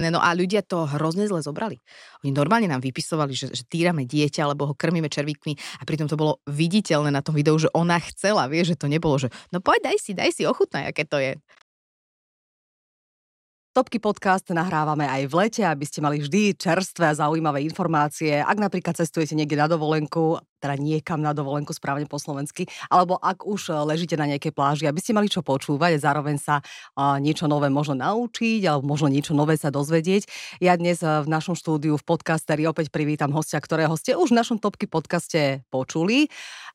negatívne. No a ľudia to hrozne zle zobrali. Oni normálne nám vypisovali, že, že týrame dieťa, alebo ho krmíme červíkmi a pritom to bolo viditeľné na tom videu, že ona chcela, vie, že to nebolo, že no poď, daj si, daj si, ochutnaj, aké to je. Topky podcast nahrávame aj v lete, aby ste mali vždy čerstvé a zaujímavé informácie. Ak napríklad cestujete niekde na dovolenku, teda niekam na dovolenku správne po slovensky, alebo ak už ležíte na nejakej pláži, aby ste mali čo počúvať a zároveň sa niečo nové možno naučiť alebo možno niečo nové sa dozvedieť. Ja dnes v našom štúdiu v podcasteri opäť privítam hostia, ktorého ste už v našom Topky podcaste počuli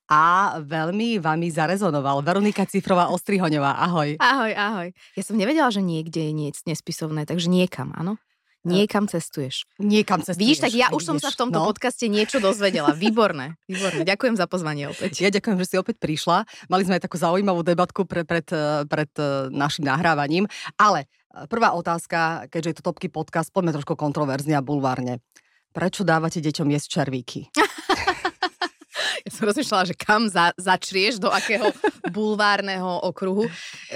a veľmi vami zarezonoval. Veronika Cifrová Ostrihoňová, ahoj. Ahoj, ahoj. Ja som nevedela, že niekde je niec nespisovné, takže niekam, áno? Niekam cestuješ. Niekam cestuješ. Vidíš, tak ja už som sa v tomto no. podcaste niečo dozvedela. Výborné, výborné. Ďakujem za pozvanie opäť. Ja ďakujem, že si opäť prišla. Mali sme aj takú zaujímavú debatku pre, pred, pred eh, našim nahrávaním. Ale prvá otázka, keďže je to topky podcast, poďme trošku kontroverzne a bulvárne. Prečo dávate deťom jesť červíky? Ja som rozmýšľala, že kam za, začrieš, do akého bulvárneho okruhu.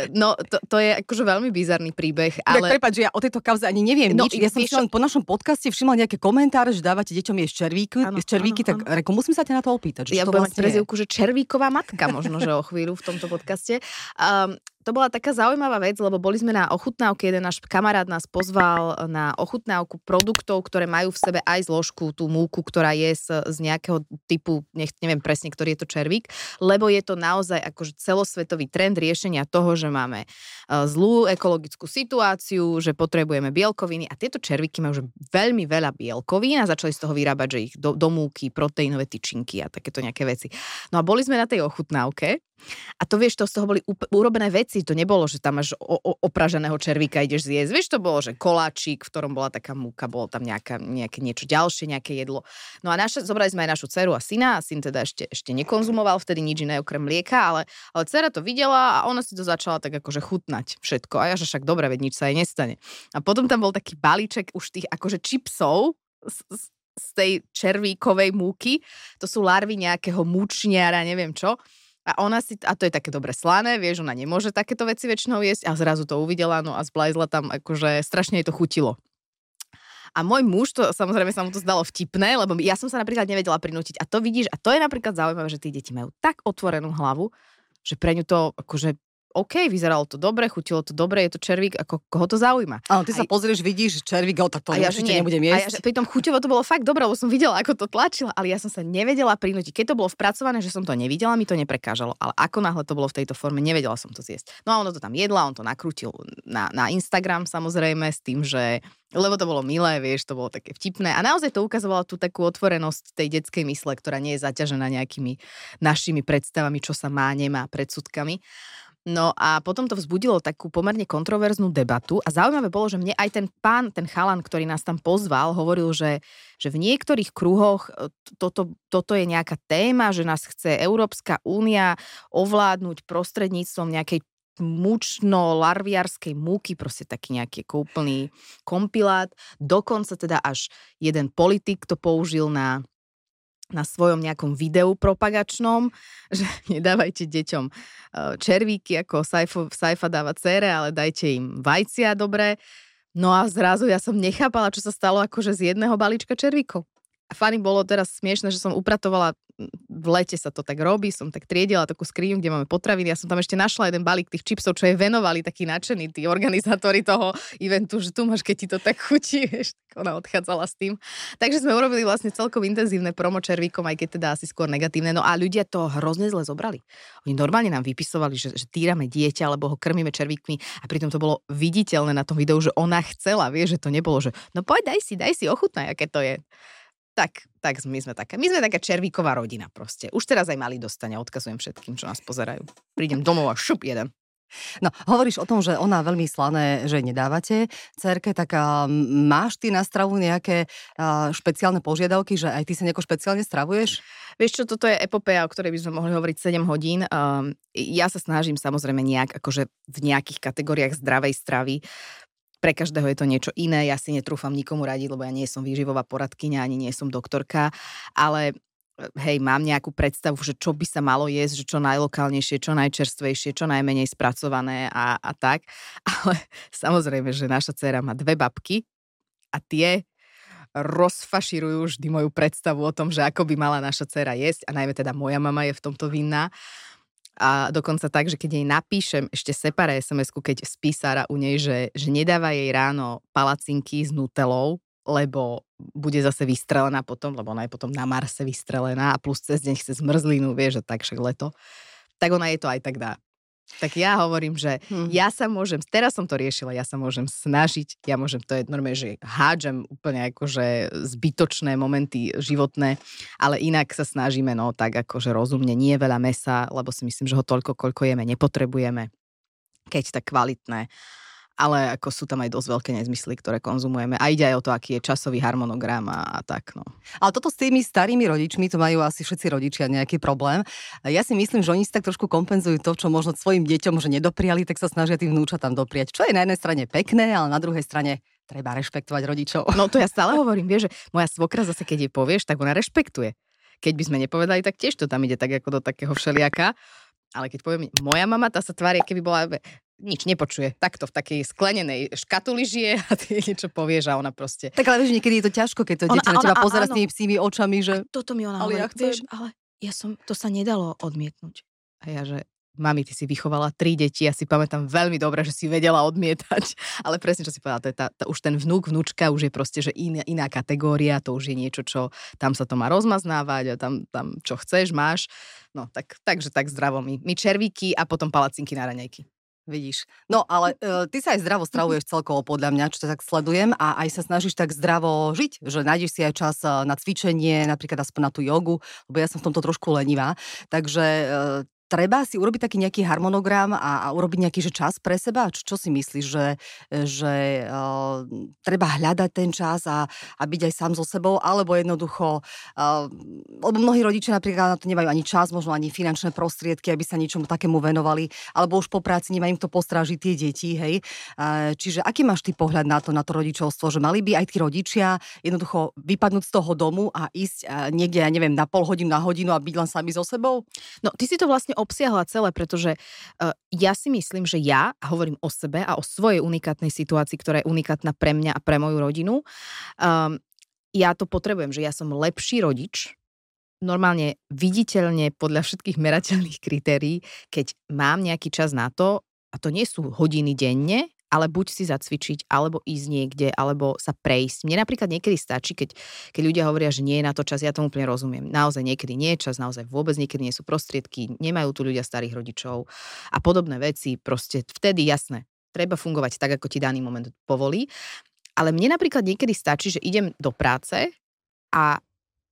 No, to, to je akože veľmi bizarný príbeh. Ale... Tak prepáč, že ja o tejto kauze ani neviem no, nič. Ja som si len po našom podcaste všimla nejaké komentáre, že dávate deťom jesť červíky, ano, červíky ano, tak ano. Reku, musím sa ťa na to opýtať. Že ja mám vlastne prezivku, že červíková matka možno, že o chvíľu v tomto podcaste. Um, to bola taká zaujímavá vec, lebo boli sme na ochutnávke, jeden náš kamarát nás pozval na ochutnávku produktov, ktoré majú v sebe aj zložku, tú múku, ktorá je z, z nejakého typu, nech, neviem presne, ktorý je to červík, lebo je to naozaj akože celosvetový trend riešenia toho, že máme e, zlú ekologickú situáciu, že potrebujeme bielkoviny a tieto červíky majú už veľmi veľa bielkovín a začali z toho vyrábať, že ich do, do múky, proteínové tyčinky a takéto nejaké veci. No a boli sme na tej ochutnávke a to vieš, to z toho boli urobené veci, to nebolo, že tam máš o, o, opraženého červíka ideš zjesť. Vieš, to bolo, že koláčik, v ktorom bola taká múka, bolo tam nejaká, nejaké niečo ďalšie, nejaké jedlo. No a naša, zobrali sme aj našu dceru a syna, a syn teda ešte, ešte nekonzumoval vtedy nič iné okrem mlieka, ale, ale dcera to videla a ona si to začala tak akože chutnať všetko. A ja, že však dobre, veď nič sa jej nestane. A potom tam bol taký balíček už tých akože čipsov, z, z tej červíkovej múky. To sú larvy nejakého mučniara, neviem čo. A ona si, a to je také dobre slané, vieš, ona nemôže takéto veci väčšinou jesť a zrazu to uvidela, no a zblajzla tam, akože strašne jej to chutilo. A môj muž, to samozrejme sa mu to zdalo vtipné, lebo ja som sa napríklad nevedela prinútiť. A to vidíš, a to je napríklad zaujímavé, že tí deti majú tak otvorenú hlavu, že pre ňu to akože OK, vyzeralo to dobre, chutilo to dobre, je to červík, ako koho to zaujíma. Áno, ty aj... sa pozrieš, vidíš červík, tak to ja, určite nebudem jesť. A ja, pri tom chuťovo to bolo fakt dobré, lebo som videla, ako to tlačila, ale ja som sa nevedela prinútiť. Keď to bolo vpracované, že som to nevidela, mi to neprekážalo, ale ako náhle to bolo v tejto forme, nevedela som to zjesť. No a ono to tam jedla, on to nakrútil na, na Instagram samozrejme s tým, že lebo to bolo milé, vieš, to bolo také vtipné. A naozaj to ukazovalo tú takú otvorenosť tej detskej mysle, ktorá nie je zaťažená nejakými našimi predstavami, čo sa má, nemá, predsudkami. No a potom to vzbudilo takú pomerne kontroverznú debatu a zaujímavé bolo, že mne aj ten pán, ten chalan, ktorý nás tam pozval, hovoril, že, že v niektorých kruhoch e, toto, toto je nejaká téma, že nás chce Európska únia ovládnuť prostredníctvom nejakej mučno-larviarskej múky, proste taký nejaký úplný kompilát. Dokonca teda až jeden politik to použil na na svojom nejakom videu propagačnom, že nedávajte deťom e, červíky, ako Saifa, Saifa dáva cére, ale dajte im vajcia dobré. No a zrazu ja som nechápala, čo sa stalo akože z jedného balíčka červíkov. Fany bolo teraz smiešne, že som upratovala v lete sa to tak robí, som tak triedila takú skriňu, kde máme potraviny. Ja som tam ešte našla jeden balík tých čipsov, čo je venovali takí nadšení tí organizátori toho eventu, že tu máš, keď ti to tak chutí, vieš, tak ona odchádzala s tým. Takže sme urobili vlastne celkom intenzívne promo červíkom, aj keď teda asi skôr negatívne. No a ľudia to hrozne zle zobrali. Oni normálne nám vypisovali, že, že týrame dieťa, alebo ho krmíme červíkmi a pritom to bolo viditeľné na tom videu, že ona chcela, vieš, že to nebolo, že no poď, daj si, daj si, ochutnaj, aké to je tak, tak my sme taká, my sme taká červíková rodina proste. Už teraz aj mali dostane, odkazujem všetkým, čo nás pozerajú. Prídem domov a šup jeden. No, hovoríš o tom, že ona veľmi slané, že nedávate cerke, tak uh, máš ty na stravu nejaké uh, špeciálne požiadavky, že aj ty sa nejako špeciálne stravuješ? Vieš čo, toto je epopea, o ktorej by sme mohli hovoriť 7 hodín. Um, ja sa snažím samozrejme nejak, akože v nejakých kategóriách zdravej stravy pre každého je to niečo iné, ja si netrúfam nikomu radiť, lebo ja nie som výživová poradkyňa, ani nie som doktorka, ale hej, mám nejakú predstavu, že čo by sa malo jesť, že čo najlokálnejšie, čo najčerstvejšie, čo najmenej spracované a, a tak. Ale samozrejme, že naša dcera má dve babky, a tie rozfaširujú vždy moju predstavu o tom, že ako by mala naša dcera jesť a najmä teda moja mama je v tomto vinná. A dokonca tak, že keď jej napíšem ešte separé sms keď spí Sara u nej, že, že nedáva jej ráno palacinky s nutelou, lebo bude zase vystrelená potom, lebo ona je potom na Marse vystrelená a plus cez deň chce zmrzlinu, vie, že tak však leto, tak ona je to aj tak dá. Tak ja hovorím, že hmm. ja sa môžem, teraz som to riešila, ja sa môžem snažiť, ja môžem, to je normálne, že hádžem úplne akože zbytočné momenty životné, ale inak sa snažíme, no tak akože rozumne, nie veľa mesa, lebo si myslím, že ho toľko, koľko jeme, nepotrebujeme, keď tak kvalitné ale ako sú tam aj dosť veľké nezmysly, ktoré konzumujeme. A ide aj o to, aký je časový harmonogram a, a tak. No. Ale toto s tými starými rodičmi, to majú asi všetci rodičia nejaký problém. Ja si myslím, že oni si tak trošku kompenzujú to, čo možno svojim deťom že nedopriali, tak sa snažia tým tam dopriať. Čo je na jednej strane pekné, ale na druhej strane treba rešpektovať rodičov. No to ja stále hovorím, vieš, že moja svokra zase, keď jej povieš, tak ona rešpektuje. Keď by sme nepovedali, tak tiež to tam ide tak ako do takého všeliaka. Ale keď poviem, moja mama, tá sa tvári, keby bola nič nepočuje. Takto v takej sklenenej škatuli žije a ty niečo povieš a ona proste... Tak ale vieš, niekedy je to ťažko, keď to ona, dieťa na teba pozera s tými psími očami, že... A toto mi ona ale hovorí, ja chcem... vieš, ale ja som, to sa nedalo odmietnúť. A ja, že mami, ty si vychovala tri deti, ja si pamätám veľmi dobre, že si vedela odmietať, ale presne, čo si povedala, to je tá, tá, už ten vnúk, vnúčka už je proste, že iná, iná kategória, to už je niečo, čo tam sa to má rozmaznávať a tam, tam čo chceš, máš. No, tak, takže tak zdravo my. My červíky a potom palacinky na raňajky. Vidíš. No ale uh, ty sa aj zdravo stravuješ celkovo podľa mňa, čo tak sledujem a aj sa snažíš tak zdravo žiť, že nájdeš si aj čas e, na cvičenie, napríklad aspoň na tú jogu, lebo ja som v tomto trošku lenivá. Takže uh, treba si urobiť taký nejaký harmonogram a, a urobiť nejaký že čas pre seba? Čo, čo si myslíš, že, že uh, treba hľadať ten čas a, a byť aj sám so sebou, alebo jednoducho, uh, lebo mnohí rodičia napríklad na to nemajú ani čas, možno ani finančné prostriedky, aby sa niečomu takému venovali, alebo už po práci nemajú kto postrážiť tie deti, hej. Uh, čiže aký máš ty pohľad na to, na to rodičovstvo, že mali by aj tí rodičia jednoducho vypadnúť z toho domu a ísť uh, niekde, ja neviem, na pol hodinu, na hodinu a byť len sami so sebou? No, ty si to vlastne obsiahla celé, pretože uh, ja si myslím, že ja, a hovorím o sebe a o svojej unikátnej situácii, ktorá je unikátna pre mňa a pre moju rodinu, um, ja to potrebujem, že ja som lepší rodič, normálne viditeľne podľa všetkých merateľných kritérií, keď mám nejaký čas na to, a to nie sú hodiny denne, ale buď si zacvičiť, alebo ísť niekde, alebo sa prejsť. Mne napríklad niekedy stačí, keď, keď ľudia hovoria, že nie je na to čas, ja tomu úplne rozumiem. Naozaj niekedy nie je čas, naozaj vôbec niekedy nie sú prostriedky, nemajú tu ľudia starých rodičov a podobné veci. Proste vtedy jasné, treba fungovať tak, ako ti daný moment povolí. Ale mne napríklad niekedy stačí, že idem do práce a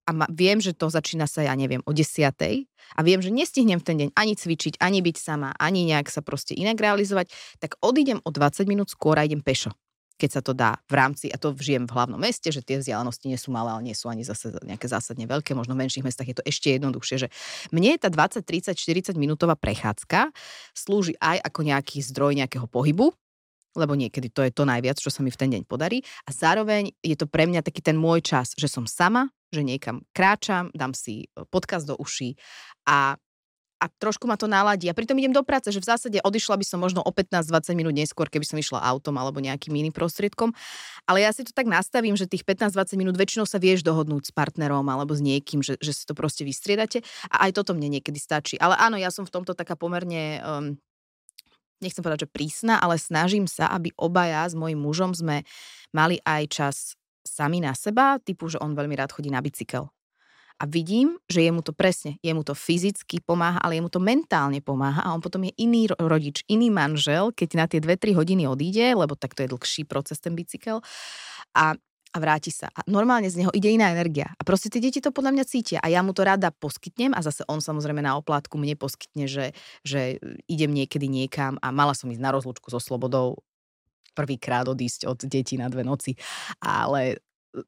a ma, viem, že to začína sa, ja neviem, o desiatej. A viem, že nestihnem v ten deň ani cvičiť, ani byť sama, ani nejak sa proste inak realizovať, tak odídem o 20 minút skôr a idem pešo keď sa to dá v rámci, a to žijem v hlavnom meste, že tie vzdialenosti nie sú malé, ale nie sú ani zase nejaké zásadne veľké, možno v menších mestách je to ešte jednoduchšie, že mne tá 20, 30, 40 minútová prechádzka slúži aj ako nejaký zdroj nejakého pohybu, lebo niekedy to je to najviac, čo sa mi v ten deň podarí. A zároveň je to pre mňa taký ten môj čas, že som sama, že niekam kráčam, dám si e, podcast do uší a a trošku ma to naladí. A pritom idem do práce, že v zásade odišla by som možno o 15-20 minút neskôr, keby som išla autom alebo nejakým iným prostriedkom. Ale ja si to tak nastavím, že tých 15-20 minút väčšinou sa vieš dohodnúť s partnerom alebo s niekým, že, že si to proste vystriedate. A aj toto mne niekedy stačí. Ale áno, ja som v tomto taká pomerne um, nechcem povedať, že prísna, ale snažím sa, aby obaja s mojim mužom sme mali aj čas sami na seba, typu, že on veľmi rád chodí na bicykel. A vidím, že jemu to presne, jemu to fyzicky pomáha, ale jemu to mentálne pomáha a on potom je iný rodič, iný manžel, keď na tie 2-3 hodiny odíde, lebo tak to je dlhší proces ten bicykel. A a vráti sa. A normálne z neho ide iná energia. A proste tie deti to podľa mňa cítia. A ja mu to rada poskytnem a zase on samozrejme na oplátku mne poskytne, že, že idem niekedy niekam a mala som ísť na rozlúčku so Slobodou prvýkrát odísť od detí na dve noci, ale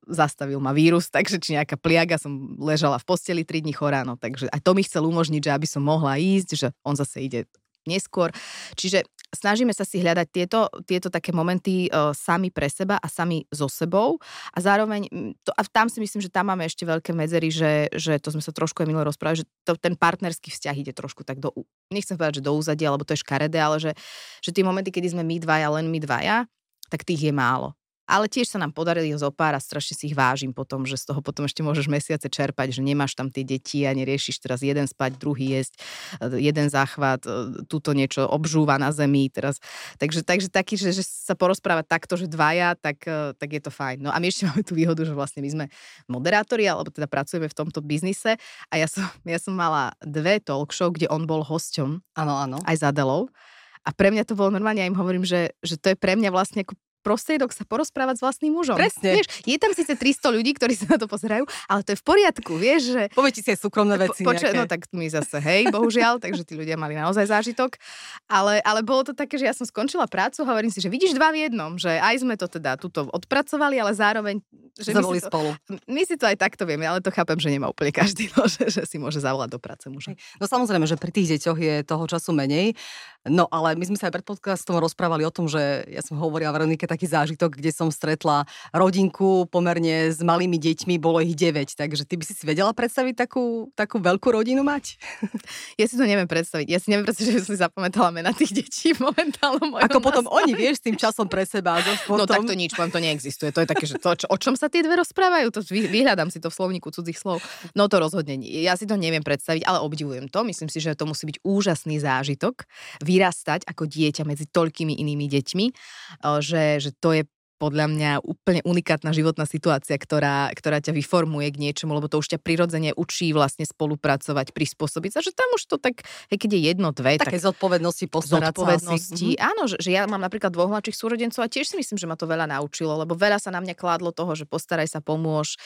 zastavil ma vírus, takže či nejaká pliaga, som ležala v posteli 3 dní chorá, no takže aj to mi chcel umožniť, že aby som mohla ísť, že on zase ide neskôr. Čiže snažíme sa si hľadať tieto, tieto také momenty uh, sami pre seba a sami so sebou a zároveň, to, a tam si myslím, že tam máme ešte veľké medzery, že, že to sme sa trošku aj minule rozprávali, že to, ten partnerský vzťah ide trošku tak do, nechcem povedať, že do úzadia, lebo to je škaredé, ale že, že tie momenty, kedy sme my dvaja, len my dvaja, tak tých je málo. Ale tiež sa nám podarili zo pár a strašne si ich vážim potom, že z toho potom ešte môžeš mesiace čerpať, že nemáš tam tie deti a neriešiš teraz jeden spať, druhý jesť, e, jeden záchvat, e, túto niečo obžúva na zemi teraz. Takže, takže taký, že, že sa porozprávať takto, že dvaja, tak, e, tak je to fajn. No a my ešte máme tú výhodu, že vlastne my sme moderátori, alebo teda pracujeme v tomto biznise a ja som, ja som mala dve talk show, kde on bol hosťom. Áno, áno. Aj za Adelou. A pre mňa to bolo normálne, ja im hovorím, že, že to je pre mňa vlastne ako prostriedok sa porozprávať s vlastným mužom. Presne. Vieš, je tam síce 300 ľudí, ktorí sa na to pozerajú, ale to je v poriadku, vieš, že... Poviete si aj súkromné veci po, počuť, No tak my zase, hej, bohužiaľ, takže tí ľudia mali naozaj zážitok. Ale, ale bolo to také, že ja som skončila prácu, hovorím si, že vidíš dva v jednom, že aj sme to teda tuto odpracovali, ale zároveň... Že my si to, spolu. My si to aj takto vieme, ale to chápem, že nemá úplne každý, no, že, že si môže zavolať do práce muža. No samozrejme, že pri tých deťoch je toho času menej. No ale my sme sa aj pred podcastom rozprávali o tom, že ja som hovorila Veronike taký zážitok, kde som stretla rodinku pomerne s malými deťmi, bolo ich 9, takže ty by si si vedela predstaviť takú, takú veľkú rodinu mať? Ja si to neviem predstaviť. Ja si neviem predstaviť, že som si zapamätala mena tých detí momentálne. Ako potom oni, vieš, s tým časom pre seba. Potom... No tak to nič, poviem, to neexistuje. To je také, že to, čo, o čom sa tie dve rozprávajú, to vyhľadám si to v slovníku cudzích slov. No to rozhodne nie. Ja si to neviem predstaviť, ale obdivujem to. Myslím si, že to musí byť úžasný zážitok vyrastať ako dieťa medzi toľkými inými deťmi, že, že to je podľa mňa úplne unikátna životná situácia, ktorá, ktorá ťa vyformuje k niečomu, lebo to už ťa prirodzene učí vlastne spolupracovať, prispôsobiť sa, že tam už to tak, hej, keď je jedno, dve, Také tak zodpovednosti postarať zodpovednosti. Sa asi. Áno, že, že ja mám napríklad dvoch mladších súrodencov a tiež si myslím, že ma to veľa naučilo, lebo veľa sa na mňa kládlo toho, že postaraj sa, pomôž,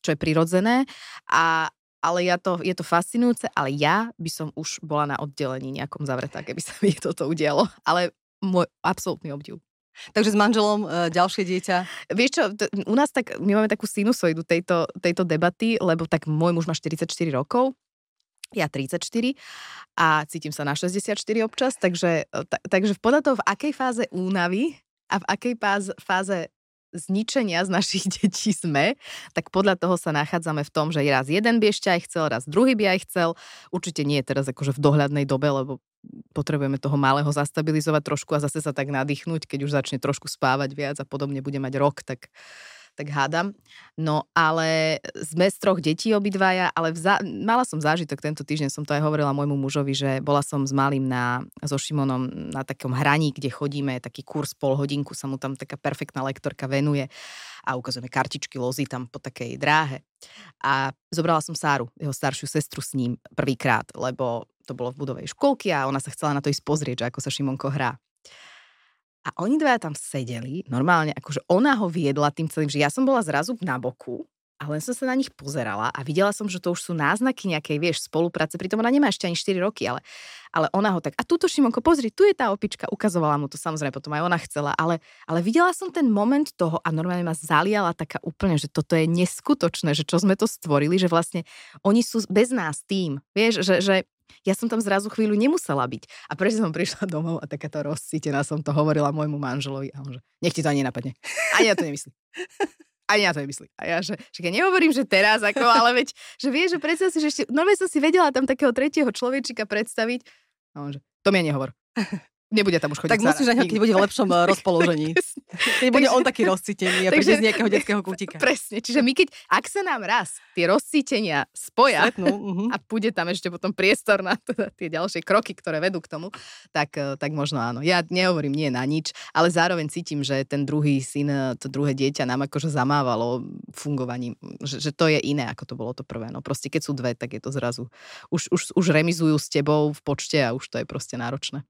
čo je prirodzené a, ale ja to, je to fascinujúce, ale ja by som už bola na oddelení nejakom zavretá, keby sa mi toto udialo. Ale môj absolútny obdiv. Takže s manželom e, ďalšie dieťa. Vieš čo, t- u nás tak, my máme takú sinusoidu tejto, tejto debaty, lebo tak môj muž má 44 rokov, ja 34 a cítim sa na 64 občas, takže, e, t- takže podľa toho, v akej fáze únavy a v akej fáze, fáze zničenia z našich detí sme, tak podľa toho sa nachádzame v tom, že raz jeden by ešte aj chcel, raz druhý by aj chcel. Určite nie je teraz akože v dohľadnej dobe, lebo potrebujeme toho malého zastabilizovať trošku a zase sa tak nadýchnuť, keď už začne trošku spávať viac a podobne bude mať rok, tak tak hádam. No ale sme z troch detí obidvaja, ale vza- mala som zážitok tento týždeň, som to aj hovorila môjmu mužovi, že bola som s malým na, so Šimonom na takom hraní, kde chodíme, taký kurz pol hodinku, sa mu tam taká perfektná lektorka venuje a ukazujeme kartičky, lozy tam po takej dráhe. A zobrala som Sáru, jeho staršiu sestru s ním prvýkrát, lebo to bolo v budovej školky a ona sa chcela na to ísť pozrieť, že ako sa Šimonko hrá. A oni dvaja tam sedeli, normálne, akože ona ho viedla tým celým, že ja som bola zrazu na boku a len som sa na nich pozerala a videla som, že to už sú náznaky nejakej, vieš, spolupráce. Pritom ona nemá ešte ani 4 roky, ale, ale ona ho tak, a túto Šimonko, pozri, tu je tá opička, ukazovala mu to, samozrejme, potom aj ona chcela, ale, ale videla som ten moment toho a normálne ma zaliala taká úplne, že toto je neskutočné, že čo sme to stvorili, že vlastne oni sú bez nás tým, vieš, že, že ja som tam zrazu chvíľu nemusela byť. A prečo som prišla domov a takáto rozcítená som to hovorila môjmu manželovi a on že, nech ti to ani napadne. Ani ja to nemyslím. Ani ja to nemyslím. A ja, že, že ja nehovorím, že teraz, ako, ale veď, že vieš, že predstav si, že ešte, no som si vedela tam takého tretieho človečika predstaviť. A on že, to mi nehovor nebude tam už chodiť. Tak musíš na ňo, keď bude v lepšom eh, rozpoložení. Keď bude on taký rozcítený a príde z nejakého detského kútika. Presne, čiže my keď, ak sa nám raz tie rozcítenia spoja Svetnú, uh-huh. a bude tam ešte potom priestor na teda tie ďalšie kroky, ktoré vedú k tomu, tak, eh, tak možno áno. Ja nehovorím nie na nič, ale zároveň cítim, že ten druhý syn, eh, to druhé dieťa nám akože zamávalo fungovaním, že, že to je iné, ako to bolo to prvé. No proste keď sú dve, tak je to zrazu, už, už, už remizujú s tebou v počte a už to je proste náročné.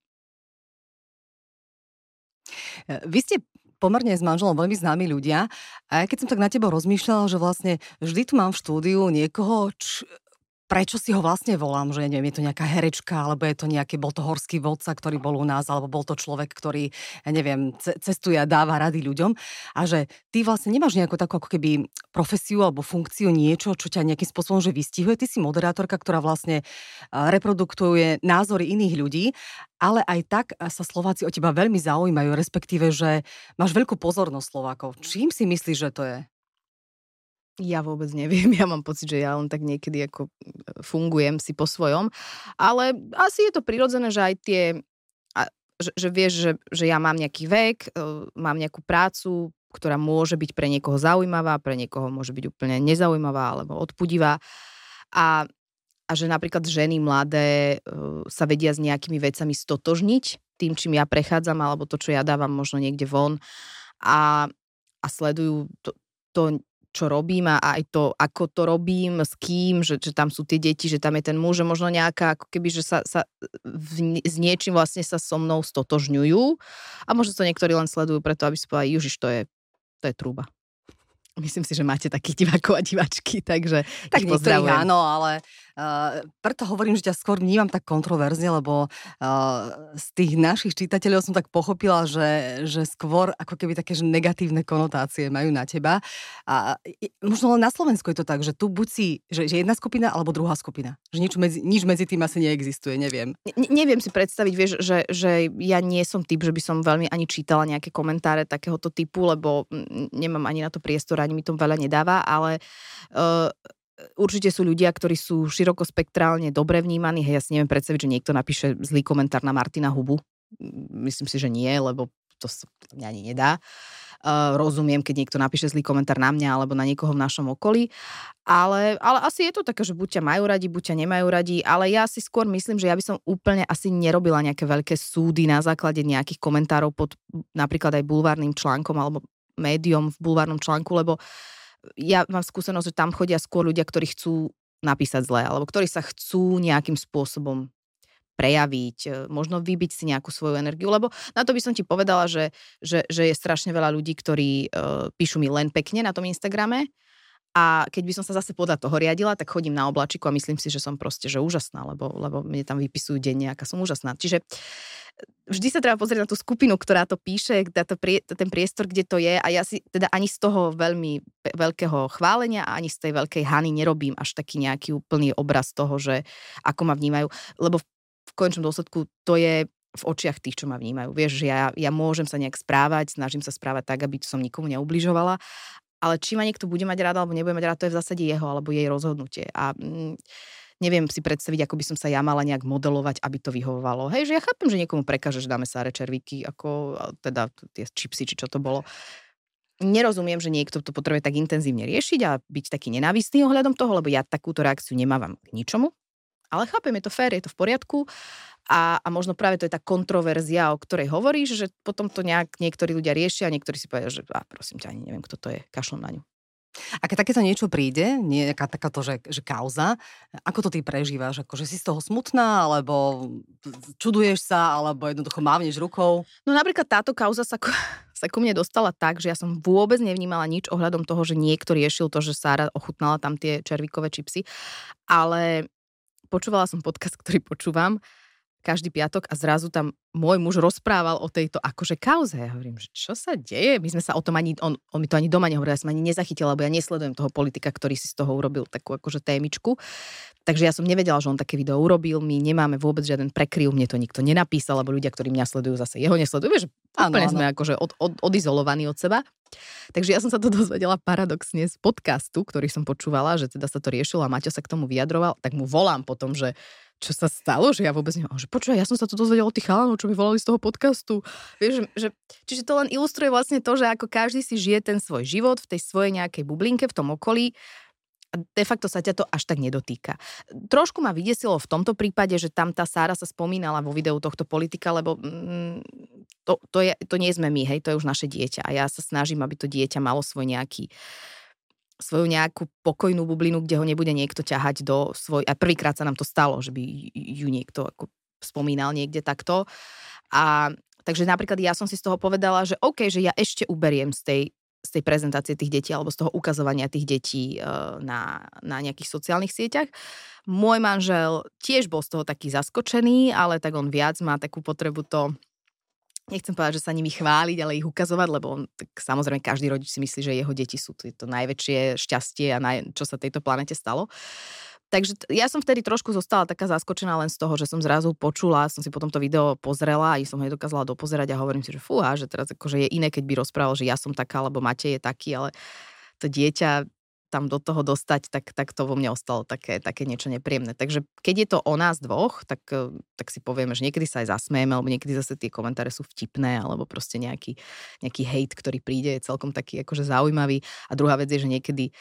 Vy ste pomerne s manželom veľmi známi ľudia. A ja keď som tak na teba rozmýšľala, že vlastne vždy tu mám v štúdiu niekoho, č- prečo si ho vlastne volám, že neviem, je to nejaká herečka, alebo je to nejaký, bol to horský vodca, ktorý bol u nás, alebo bol to človek, ktorý, ja neviem, cestuje a dáva rady ľuďom. A že ty vlastne nemáš nejakú takú ako keby profesiu alebo funkciu, niečo, čo ťa nejakým spôsobom že vystihuje. Ty si moderátorka, ktorá vlastne reproduktuje názory iných ľudí, ale aj tak sa Slováci o teba veľmi zaujímajú, respektíve, že máš veľkú pozornosť Slovákov. Čím si myslíš, že to je? Ja vôbec neviem, ja mám pocit, že ja len tak niekedy ako e, fungujem si po svojom, ale asi je to prirodzené, že aj tie, že, že vieš, že, že ja mám nejaký vek, e, mám nejakú prácu, ktorá môže byť pre niekoho zaujímavá, pre niekoho môže byť úplne nezaujímavá alebo odpudivá. A, a že napríklad ženy mladé uh, sa vedia s nejakými vecami stotožniť tým, čím ja prechádzam, alebo to, čo ja dávam možno niekde von a, a sledujú to, to, čo robím a aj to, ako to robím, s kým, že, že tam sú tie deti, že tam je ten muž, že možno nejaká, ako keby, že sa, sa v, s niečím vlastne sa so mnou stotožňujú a možno to niektorí len sledujú preto, aby si povedali, Ježiš, to je, to je trúba. Myslím si, že máte takých divákov a divačky, takže tak pozdravujem. áno, ale Uh, preto hovorím, že ťa skôr vnímam tak kontroverzne, lebo uh, z tých našich čitateľov som tak pochopila, že, že skôr ako keby také že negatívne konotácie majú na teba. A možno len na Slovensku je to tak, že tu buď si, že, že jedna skupina alebo druhá skupina. Že nič medzi, nič medzi tým asi neexistuje, neviem. Ne, neviem si predstaviť, vieš, že, že ja nie som typ, že by som veľmi ani čítala nejaké komentáre takéhoto typu, lebo nemám ani na to priestor, ani mi to veľa nedáva, ale uh, určite sú ľudia, ktorí sú širokospektrálne dobre vnímaní. Hej, ja si neviem predstaviť, že niekto napíše zlý komentár na Martina Hubu. Myslím si, že nie, lebo to sa mňa ani nedá. Uh, rozumiem, keď niekto napíše zlý komentár na mňa alebo na niekoho v našom okolí. Ale, ale asi je to také, že buď ťa majú radi, buď ťa nemajú radi, ale ja si skôr myslím, že ja by som úplne asi nerobila nejaké veľké súdy na základe nejakých komentárov pod napríklad aj bulvárnym článkom alebo médium v bulvárnom článku, lebo uh, ja mám skúsenosť, že tam chodia skôr ľudia, ktorí chcú napísať zle, alebo ktorí sa chcú nejakým spôsobom prejaviť, e, možno vybiť si nejakú svoju energiu, lebo na to by som ti povedala, že, že, že je strašne veľa ľudí, ktorí uh, píšu mi len pekne na tom Instagrame a keď by som sa zase podľa toho riadila, tak chodím na oblačiku a myslím si, že som proste že úžasná, lebo, lebo mne tam vypisujú denne, aká som úžasná. Čiže e, vždy sa treba pozrieť na tú skupinu, ktorá to píše, to prie, ten priestor, kde to je a ja si teda ani z toho veľmi veľkého chválenia a ani z tej veľkej hany nerobím až taký nejaký úplný obraz toho, že ako ma vnímajú, lebo v, v končnom dôsledku to je v očiach tých, čo ma vnímajú. Vieš, že ja, ja môžem sa nejak správať, snažím sa správať tak, aby som nikomu neubližovala ale či ma niekto bude mať rád alebo nebude mať rád, to je v zásade jeho alebo jej rozhodnutie. A mm, neviem si predstaviť, ako by som sa ja mala nejak modelovať, aby to vyhovovalo. Hej, že ja chápem, že niekomu prekáže, že dáme sáre červíky, ako teda tie čipsy, či čo to bolo. Nerozumiem, že niekto to potrebuje tak intenzívne riešiť a byť taký nenávistný ohľadom toho, lebo ja takúto reakciu nemávam k ničomu. Ale chápem, je to fér, je to v poriadku. A, a možno práve to je tá kontroverzia, o ktorej hovoríš, že potom to nejak niektorí ľudia riešia a niektorí si povedia, že a prosím ťa, ani neviem, kto to je, kašlom na ňu. A keď takéto niečo príde, nejaká takáto, že, že kauza, ako to ty prežívaš? Ako, že si z toho smutná, alebo čuduješ sa, alebo jednoducho mávneš rukou? No napríklad táto kauza sa, sa ku mne dostala tak, že ja som vôbec nevnímala nič ohľadom toho, že niekto riešil to, že Sára ochutnala tam tie červíkové čipsy, ale počúvala som podcast, ktorý počúvam každý piatok a zrazu tam môj muž rozprával o tejto akože kauze. Ja hovorím, že čo sa deje? My sme sa o tom ani, on, on mi to ani doma nehovoril, ja som ani nezachytila, lebo ja nesledujem toho politika, ktorý si z toho urobil takú akože témičku. Takže ja som nevedela, že on také video urobil, my nemáme vôbec žiaden prekryv, mne to nikto nenapísal, alebo ľudia, ktorí mňa sledujú, zase jeho nesledujú. Vieš, úplne ano, sme akože od, od, odizolovaní od seba. Takže ja som sa to dozvedela paradoxne z podcastu, ktorý som počúvala, že teda sa to riešilo a Maťo sa k tomu vyjadroval, tak mu volám potom, že čo sa stalo, že ja vôbec neviem, že počuj, ja som sa to dozvedel od tých chalanov, čo mi volali z toho podcastu. Vieš, že, že, čiže to len ilustruje vlastne to, že ako každý si žije ten svoj život v tej svojej nejakej bublinke, v tom okolí a de facto sa ťa to až tak nedotýka. Trošku ma vydesilo v tomto prípade, že tam tá Sára sa spomínala vo videu tohto politika, lebo mm, to, to, je, to nie sme my, hej, to je už naše dieťa a ja sa snažím, aby to dieťa malo svoj nejaký svoju nejakú pokojnú bublinu, kde ho nebude niekto ťahať do svoj... A prvýkrát sa nám to stalo, že by ju niekto ako spomínal niekde takto. A takže napríklad ja som si z toho povedala, že OK, že ja ešte uberiem z tej, z tej prezentácie tých detí alebo z toho ukazovania tých detí uh, na, na nejakých sociálnych sieťach. Môj manžel tiež bol z toho taký zaskočený, ale tak on viac má takú potrebu to nechcem povedať, že sa nimi chváliť, ale ich ukazovať, lebo on, tak samozrejme každý rodič si myslí, že jeho deti sú to, najväčšie šťastie a naj, čo sa tejto planete stalo. Takže ja som vtedy trošku zostala taká zaskočená len z toho, že som zrazu počula, som si potom to video pozrela a som ho dokázala dopozerať a hovorím si, že fúha, že teraz akože je iné, keď by rozprával, že ja som taká, alebo Matej je taký, ale to dieťa tam do toho dostať, tak, tak to vo mne ostalo také, také niečo nepríjemné. Takže keď je to o nás dvoch, tak, e, tak si povieme, že niekedy sa aj zasmejeme, alebo niekedy zase tie komentáre sú vtipné, alebo proste nejaký, nejaký hejt, ktorý príde, je celkom taký akože zaujímavý. A druhá vec je, že niekedy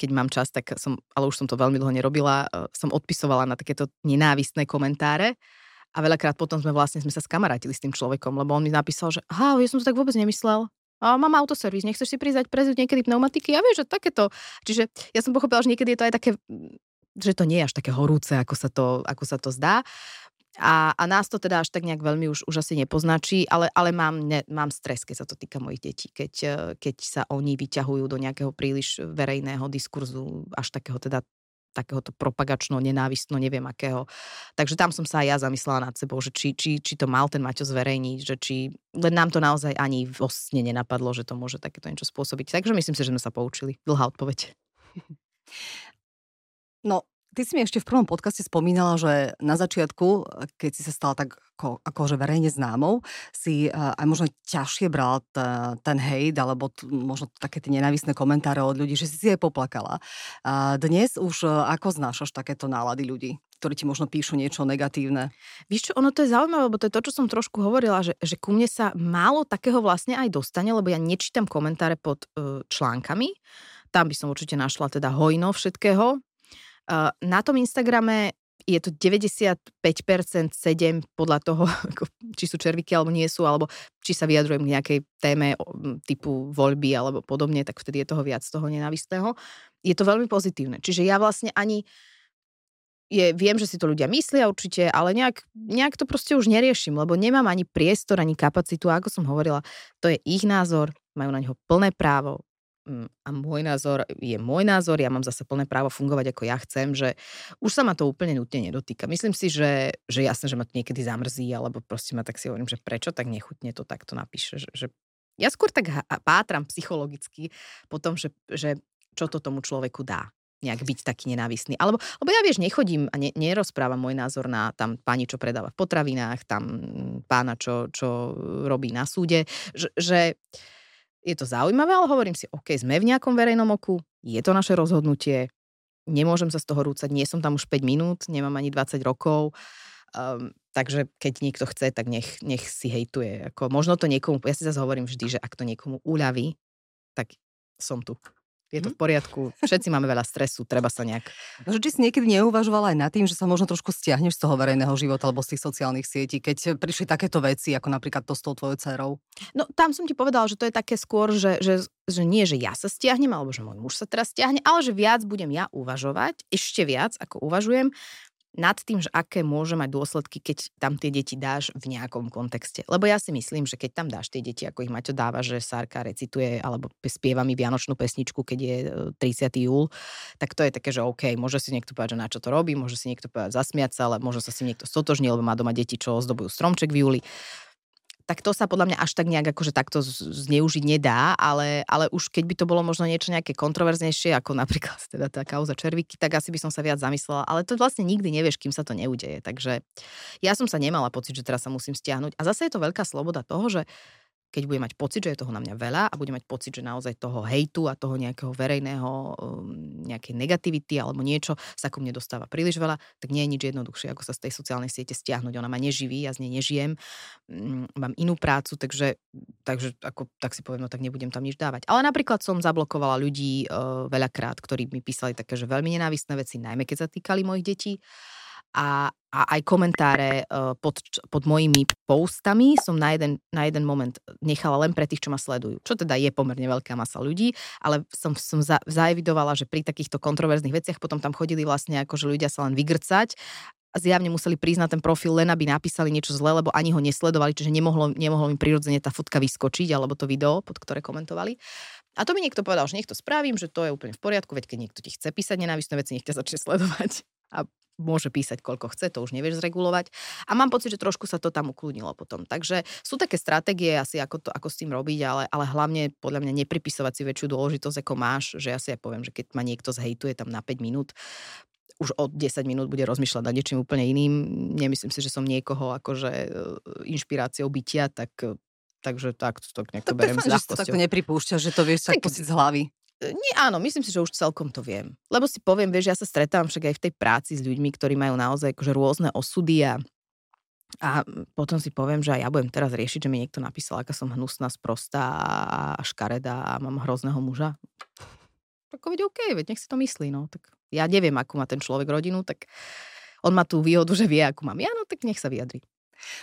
keď mám čas, tak som, ale už som to veľmi dlho nerobila, e, som odpisovala na takéto nenávistné komentáre a veľakrát potom sme vlastne sme sa skamarátili s tým človekom, lebo on mi napísal, že ja som to tak vôbec nemyslel. Mám autoservis, nechceš si prísť prezúť niekedy pneumatiky? Ja vieš, že takéto. Čiže ja som pochopila, že niekedy je to aj také, že to nie je až také horúce, ako sa to, ako sa to zdá. A, a nás to teda až tak nejak veľmi už, už asi nepoznačí, ale, ale mám, ne, mám stres, keď sa to týka mojich detí, keď, keď sa oni vyťahujú do nejakého príliš verejného diskurzu, až takého teda takéhoto propagačno, nenávistno, neviem akého. Takže tam som sa aj ja zamyslela nad sebou, že či, či, či to mal ten Maťo zverejniť, že či len nám to naozaj ani v osne nenapadlo, že to môže takéto niečo spôsobiť. Takže myslím si, že sme sa poučili. Dlhá odpoveď. No, Ty si mi ešte v prvom podcaste spomínala, že na začiatku, keď si sa stala tak ako, akože verejne známou, si uh, aj možno ťažšie brala t, ten hejt, alebo t, možno také tie nenávisné komentáre od ľudí, že si si aj poplakala. Uh, dnes už uh, ako znášaš takéto nálady ľudí? ktorí ti možno píšu niečo negatívne. Víš čo, ono to je zaujímavé, lebo to je to, čo som trošku hovorila, že, že ku mne sa málo takého vlastne aj dostane, lebo ja nečítam komentáre pod uh, článkami. Tam by som určite našla teda hojno všetkého, na tom Instagrame je to 95% 7 podľa toho, či sú červíky alebo nie sú, alebo či sa vyjadrujem k nejakej téme typu voľby alebo podobne, tak vtedy je toho viac toho nenávistného. Je to veľmi pozitívne. Čiže ja vlastne ani je, viem, že si to ľudia myslia určite, ale nejak, nejak to proste už neriešim, lebo nemám ani priestor, ani kapacitu. Ako som hovorila, to je ich názor, majú na neho plné právo, a môj názor je môj názor, ja mám zase plné právo fungovať ako ja chcem, že už sa ma to úplne nutne nedotýka. Myslím si, že, že jasné, že ma to niekedy zamrzí, alebo proste ma tak si hovorím, že prečo tak nechutne to takto napíše. Že, že ja skôr tak pátram psychologicky po tom, že, že čo to tomu človeku dá nejak byť taký nenávistný. Alebo, lebo ja vieš, nechodím a ne, nerozprávam môj názor na tam pani, čo predáva v potravinách, tam pána, čo, čo robí na súde, že, že je to zaujímavé, ale hovorím si, OK, sme v nejakom verejnom oku, je to naše rozhodnutie, nemôžem sa z toho rúcať, nie som tam už 5 minút, nemám ani 20 rokov, um, takže keď niekto chce, tak nech, nech si hejtuje. Ako, možno to niekomu, ja si zase hovorím vždy, že ak to niekomu uľaví, tak som tu je to v mhm. poriadku, všetci máme veľa stresu, treba sa nejak... No, či si niekedy neuvažovala aj nad tým, že sa možno trošku stiahneš z toho verejného života alebo z tých sociálnych sietí, keď prišli takéto veci, ako napríklad to s tou tvojou dcerou? No tam som ti povedal, že to je také skôr, že, že, že nie, že ja sa stiahnem, alebo že môj muž sa teraz stiahne, ale že viac budem ja uvažovať, ešte viac, ako uvažujem, nad tým, že aké môže mať dôsledky, keď tam tie deti dáš v nejakom kontexte. Lebo ja si myslím, že keď tam dáš tie deti, ako ich Maťo dáva, že Sárka recituje alebo spieva mi Vianočnú pesničku, keď je 30. E, júl, tak to je také, že OK, môže si niekto povedať, že na čo to robí, môže si niekto povedať zasmiať sa, ale môže sa si niekto stotožniť, lebo má doma deti, čo ozdobujú stromček v júli tak to sa podľa mňa až tak nejak akože takto zneužiť nedá, ale, ale už keď by to bolo možno niečo nejaké kontroverznejšie, ako napríklad teda tá kauza červíky, tak asi by som sa viac zamyslela, ale to vlastne nikdy nevieš, kým sa to neudeje. Takže ja som sa nemala pocit, že teraz sa musím stiahnuť. A zase je to veľká sloboda toho, že keď bude mať pocit, že je toho na mňa veľa a bude mať pocit, že naozaj toho hejtu a toho nejakého verejného, um, nejakej negativity alebo niečo sa ku mne dostáva príliš veľa, tak nie je nič jednoduchšie, ako sa z tej sociálnej siete stiahnuť. Ona ma neživí, ja z nej nežijem, mm, mám inú prácu, takže, takže ako, tak si poviem, no tak nebudem tam nič dávať. Ale napríklad som zablokovala ľudí uh, veľakrát, ktorí mi písali také, že veľmi nenávistné veci, najmä keď sa týkali mojich detí a, a aj komentáre uh, pod, pod mojimi postami som na jeden, na jeden moment nechala len pre tých, čo ma sledujú. Čo teda je pomerne veľká masa ľudí, ale som, som za, zaevidovala, že pri takýchto kontroverzných veciach potom tam chodili vlastne ako, že ľudia sa len vygrcať zjavne museli priznať ten profil len, aby napísali niečo zlé, lebo ani ho nesledovali, čiže nemohlo, nemohlo im prirodzene tá fotka vyskočiť, alebo to video, pod ktoré komentovali. A to mi niekto povedal, že nech to spravím, že to je úplne v poriadku, veď keď niekto ti chce písať nenávistné veci, nech ťa začne sledovať. A môže písať koľko chce, to už nevieš zregulovať. A mám pocit, že trošku sa to tam ukludnilo potom. Takže sú také stratégie asi, ako, to, ako s tým robiť, ale, ale hlavne podľa mňa nepripisovať si väčšiu dôležitosť, ako máš, že ja si aj poviem, že keď ma niekto zhejtuje tam na 5 minút, už od 10 minút bude rozmýšľať nad niečím úplne iným. Nemyslím si, že som niekoho akože e, inšpiráciou bytia, tak takže tak to nejak to beriem s ľahkosťou. Tak to nepripúšťaš, že to vieš tak pustiť z hlavy. Nie, áno, myslím si, že už celkom to viem. Lebo si poviem, vieš, ja sa stretávam však aj v tej práci s ľuďmi, ktorí majú naozaj akože rôzne osudy a, a potom si poviem, že aj ja budem teraz riešiť, že mi niekto napísal, aká som hnusná, sprostá a škareda a mám hrozného muža. Tak veď OK, veď nech si to myslí, no. Tak ja neviem, akú má ten človek rodinu, tak on má tú výhodu, že vie, akú mám ja, no tak nech sa vyjadri.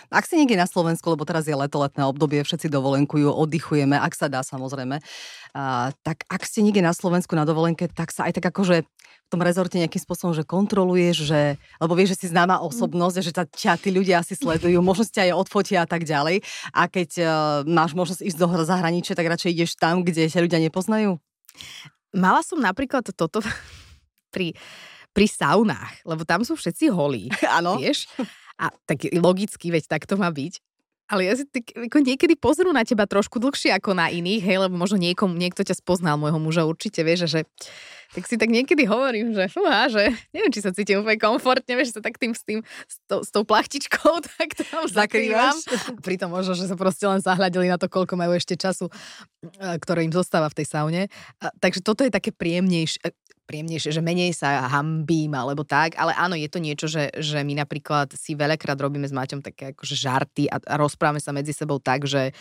Ak si niekde na Slovensku, lebo teraz je letoletné obdobie, všetci dovolenkujú, oddychujeme, ak sa dá samozrejme, a, tak ak ste niekde na Slovensku na dovolenke, tak sa aj tak akože v tom rezorte nejakým spôsobom, že kontroluješ, že, lebo vieš, že si známa mm. osobnosť, že ťa, ťa tí ľudia asi sledujú, možno ťa aj odfotia a tak ďalej. A keď uh, máš možnosť ísť do zahraničia, tak radšej ideš tam, kde ťa ľudia nepoznajú? Mala som napríklad toto pri, pri saunách, lebo tam sú všetci holí. Áno. Vieš? A tak logicky, veď tak to má byť. Ale ja si tak, ako niekedy pozrú na teba trošku dlhšie ako na iných, hej, lebo možno niekomu, niekto ťa spoznal, môjho muža určite, vieš, že tak si tak niekedy hovorím, že fúha, že neviem, či sa cítim úplne komfortne, vieš, sa tak tým s tým, s, to, s tou plachtičkou tak tam zakrývam. Pritom možno, že sa proste len zahľadili na to, koľko majú ešte času, ktoré im zostáva v tej saune. A, takže toto je také príjemnejšie, príjemnejšie, že menej sa hambím alebo tak, ale áno, je to niečo, že, že my napríklad si veľakrát robíme s Maťom také akože žarty a, a rozprávame sa medzi sebou tak, že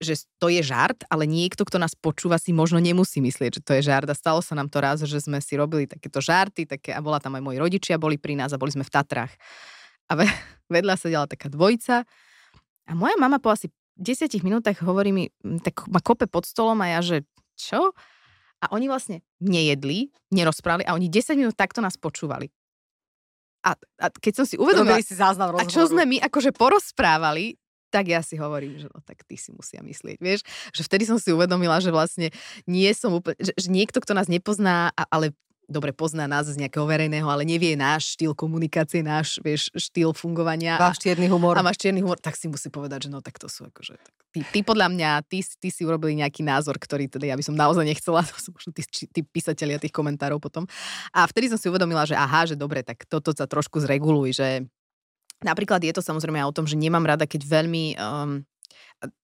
že to je žart, ale niekto, kto nás počúva, si možno nemusí myslieť, že to je žart. A stalo sa nám to raz, že sme si robili takéto žarty, také, a bola tam aj moji rodičia, boli pri nás a boli sme v Tatrách. A vedľa sedela taká dvojica a moja mama po asi 10 minútach hovorí mi, tak ma kope pod stolom a ja, že čo? A oni vlastne nejedli, nerozprávali a oni 10 minút takto nás počúvali. A, a keď som si uvedomila, si záznam a čo sme my akože porozprávali, tak ja si hovorím, že no tak ty si musia myslieť, vieš, že vtedy som si uvedomila, že vlastne nie som úplne, že, že niekto, kto nás nepozná, ale dobre pozná nás z nejakého verejného, ale nevie náš štýl komunikácie, náš vieš, štýl fungovania. Máš čierny humor. A máš čierny humor, tak si musí povedať, že no tak to sú akože... Tak, ty, ty podľa mňa, ty, ty si urobili nejaký názor, ktorý teda ja by som naozaj nechcela, to sú možno tí, tí písatelia tých komentárov potom. A vtedy som si uvedomila, že aha, že dobre, tak toto sa trošku zreguluj, že Napríklad je to samozrejme o tom, že nemám rada, keď veľmi um,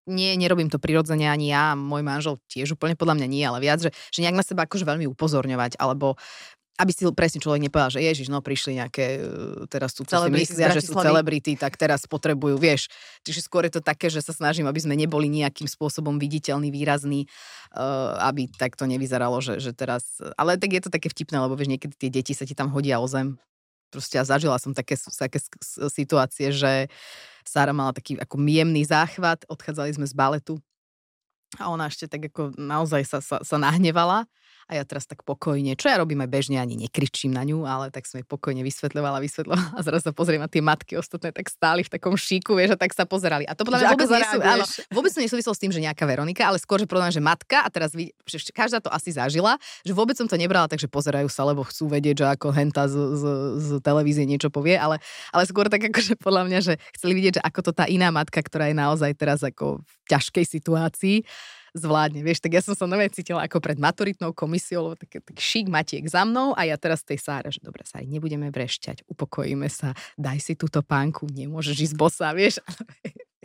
nie, nerobím to prirodzene ani ja, môj manžel tiež úplne podľa mňa nie, ale viac, že, že nejak na seba akože veľmi upozorňovať, alebo aby si presne človek nepovedal, že ježiš, no prišli nejaké, e, teraz tu si myslia, že sú celebrity, tak teraz potrebujú, vieš. Čiže skôr je to také, že sa snažím, aby sme neboli nejakým spôsobom viditeľní, výrazní, uh, aby tak to nevyzeralo, že, že teraz... Ale tak je to také vtipné, lebo vieš, niekedy tie deti sa ti tam hodia o zem, proste ja zažila som také, také situácie, že Sára mala taký ako jemný záchvat, odchádzali sme z baletu a ona ešte tak ako naozaj sa, sa, sa nahnevala a ja teraz tak pokojne, čo ja robím aj bežne, ani nekričím na ňu, ale tak som jej pokojne vysvetľovala, vysvetľovala a zrazu sa pozriem a tie matky ostatné tak stáli v takom šíku, vieš, a tak sa pozerali. A to podľa mňa vôbec, nesú, áno, vôbec to nesúvislo s tým, že nejaká Veronika, ale skôr, že mňa, že matka, a teraz vy, každá to asi zažila, že vôbec som to nebrala, takže pozerajú sa, lebo chcú vedieť, že ako henta z, z, z televízie niečo povie, ale, ale skôr tak akože podľa mňa, že chceli vidieť, že ako to tá iná matka, ktorá je naozaj teraz ako v ťažkej situácii, zvládne. Vieš, tak ja som sa nové cítila ako pred maturitnou komisiou, lebo tak, tak šík Matiek za mnou a ja teraz tej Sáre, že dobre, Sári, nebudeme vrešťať, upokojíme sa, daj si túto pánku, nemôžeš ísť bosa, vieš.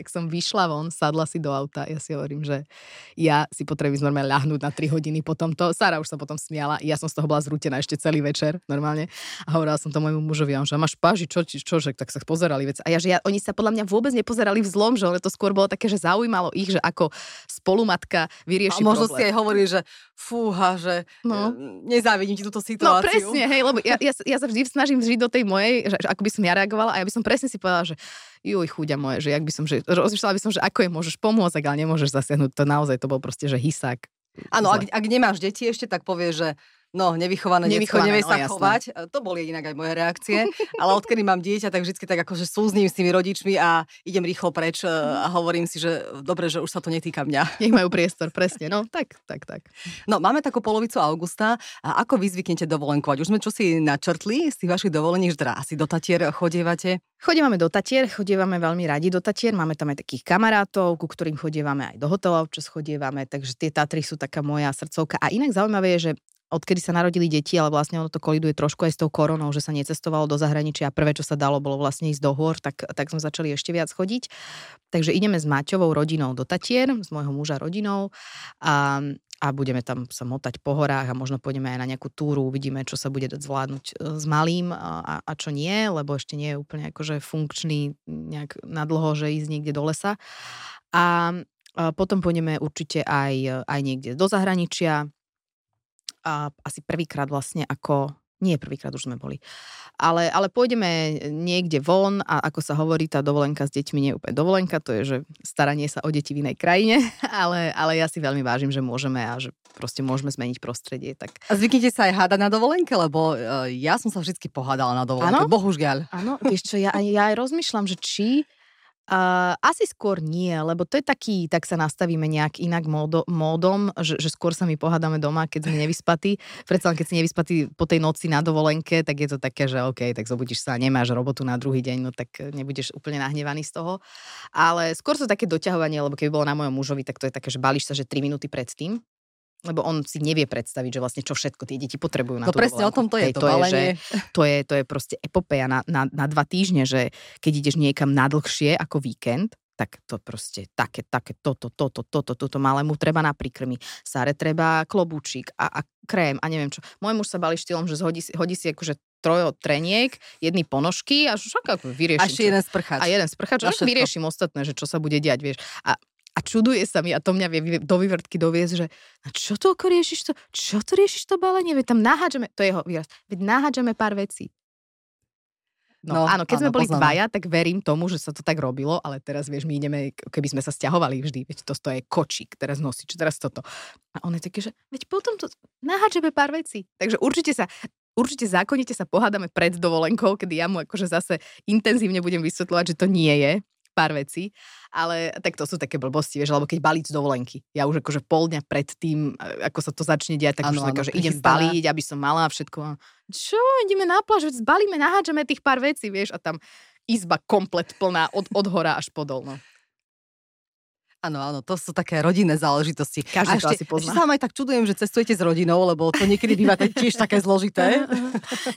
Tak som vyšla von, sadla si do auta. Ja si hovorím, že ja si potrebujem normálne ľahnúť na 3 hodiny po tomto. Sara už sa potom smiala. Ja som z toho bola zrútená ešte celý večer, normálne. A hovorila som to môjmu mužovi, že máš páži, čo, čo, čo, že tak sa pozerali vec. A ja, že ja, oni sa podľa mňa vôbec nepozerali v zlom, že to skôr bolo také, že zaujímalo ich, že ako spolumatka vyrieši A možno problém. si aj hovorili, že fúha, že no. E, nezávidím ti túto no, situáciu. No presne, hej, lebo ja, ja, ja sa vždy snažím žiť do tej mojej, že, že ako by som ja reagovala a ja by som presne si povedala, že juj, chuďa moje, že jak by som, že rozmýšľala by som, že ako je môžeš pomôcť, ale nemôžeš zasiahnuť. To naozaj to bol proste, že hysák. Áno, ak, ak nemáš deti ešte, tak povie, že No, nevychované, nevychované nevie no, sa chovať. To boli inak aj moje reakcie. ale odkedy mám dieťa, tak vždy tak akože súzním s tými rodičmi a idem rýchlo preč e, a hovorím si, že dobre, že už sa to netýka mňa. Nech majú priestor, presne. No, tak, tak, tak. No, máme takú polovicu augusta. A ako vy zvyknete dovolenkovať? Už sme čo si načrtli z tých vašich dovolení, že teda asi do Tatier chodievate? Chodívame do Tatier, chodívame veľmi radi do Tatier, máme tam aj takých kamarátov, ku ktorým chodívame aj do hotelov, čo chodívame, takže tie Tatry sú taká moja srdcovka. A inak zaujímavé je, že odkedy sa narodili deti, ale vlastne ono to koliduje trošku aj s tou koronou, že sa necestovalo do zahraničia a prvé, čo sa dalo, bolo vlastne ísť do hôr, tak, tak sme začali ešte viac chodiť. Takže ideme s Maťovou rodinou do Tatier, s môjho muža rodinou a, a budeme tam sa motať po horách a možno pôjdeme aj na nejakú túru, uvidíme, čo sa bude dať zvládnuť e, s malým a, a čo nie, lebo ešte nie je úplne akože funkčný nejak nadlho, že ísť niekde do lesa. A potom pôjdeme určite aj, aj niekde do zahraničia. A asi prvýkrát vlastne ako nie prvýkrát už sme boli. Ale, ale pôjdeme niekde von a ako sa hovorí, tá dovolenka s deťmi nie je úplne dovolenka, to je, že staranie sa o deti v inej krajine, ale, ale ja si veľmi vážim, že môžeme a že proste môžeme zmeniť prostredie. Tak... A zvyknite sa aj hádať na dovolenke, lebo uh, ja som sa vždy pohádala na dovolenke, ano? bohužiaľ. Áno, vieš čo, ja, ja aj rozmýšľam, že či Uh, asi skôr nie, lebo to je taký, tak sa nastavíme nejak inak módo, módom, že, že skôr sa my pohádame doma, keď sme nevyspatí. Predsa len keď si nevyspatí po tej noci na dovolenke, tak je to také, že OK, tak zobudíš sa nemáš robotu na druhý deň, no tak nebudeš úplne nahnevaný z toho. Ale skôr sú také doťahovanie, lebo keby bolo na mojom mužovi, tak to je také, že balíš sa, že 3 minúty predtým lebo on si nevie predstaviť, že vlastne čo všetko tie deti potrebujú na No presne dovolenku. o tom to je, to, to je, že, to je, to je proste epopeja na, na, na dva týždne, že keď ideš niekam nadlhšie ako víkend, tak to proste také, také, toto, toto, toto, toto, malému treba na príkrmy. Sáre treba klobúčik a, a krém a neviem čo. Môj muž sa bali štýlom, že hodí, hodí si akože trojo treniek, jedny ponožky a však ako vyriešim. A ešte jeden sprchač. A jeden sprchač. A vyriešim ostatné, že čo sa bude diať, vieš. A a čuduje sa mi, a to mňa vie do vyvrtky doviesť, že a čo to ako riešiš to? Čo to riešiš to balenie? Veď tam nahádžeme, to je jeho výraz, veď nahádžeme pár vecí. No, no áno, keď áno, sme boli poznáme. dvaja, tak verím tomu, že sa to tak robilo, ale teraz, vieš, my ideme, keby sme sa stiahovali vždy, veď to, to je kočík, teraz nosič, teraz toto. A on je taký, že veď potom to nahádžeme pár vecí. Takže určite sa, určite zákonite sa pohádame pred dovolenkou, kedy ja mu akože zase intenzívne budem vysvetľovať, že to nie je, pár vecí, ale tak to sú také blbosti, vieš, alebo keď balíť z dovolenky. Ja už akože pol dňa pred tým, ako sa to začne diať, tak ano, už ano, že idem baliť, aby som mala všetko. Čo, ideme na pláž, zbalíme, nahádžeme tých pár vecí, vieš, a tam izba komplet plná od, od hora až podol, no. Áno, áno, to sú také rodinné záležitosti. Každý a to ešte, asi pozná. Ešte sa aj tak čudujem, že cestujete s rodinou, lebo to niekedy býva tiež také zložité.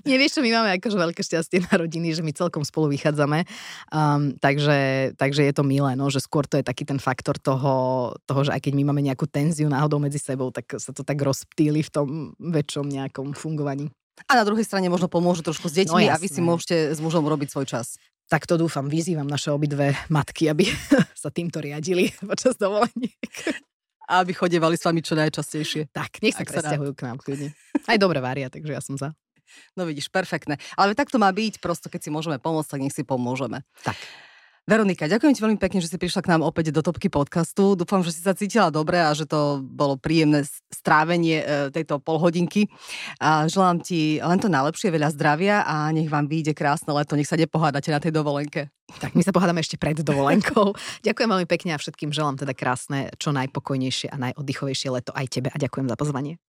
Nie, vieš čo, my máme akože veľké šťastie na rodiny, že my celkom spolu vychádzame. Um, takže, takže je to milé, no, že skôr to je taký ten faktor toho, toho, že aj keď my máme nejakú tenziu náhodou medzi sebou, tak sa to tak rozptýli v tom väčšom nejakom fungovaní. A na druhej strane možno pomôžu trošku s deťmi no, a vy si môžete s mužom robiť svoj čas tak to dúfam, vyzývam naše obidve matky, aby sa týmto riadili počas dovoleniek. A aby chodevali s vami čo najčastejšie. Tak, nech sa presťahujú k nám kľudne. Aj dobre varia, takže ja som za. No vidíš, perfektné. Ale tak to má byť, prosto keď si môžeme pomôcť, tak nech si pomôžeme. Tak. Veronika, ďakujem ti veľmi pekne, že si prišla k nám opäť do Topky podcastu. Dúfam, že si sa cítila dobre a že to bolo príjemné strávenie e, tejto polhodinky. A želám ti len to najlepšie, veľa zdravia a nech vám vyjde krásne leto, nech sa nepohádate na tej dovolenke. Tak my sa pohádame ešte pred dovolenkou. ďakujem veľmi pekne a všetkým želám teda krásne, čo najpokojnejšie a najoddychovejšie leto aj tebe a ďakujem za pozvanie.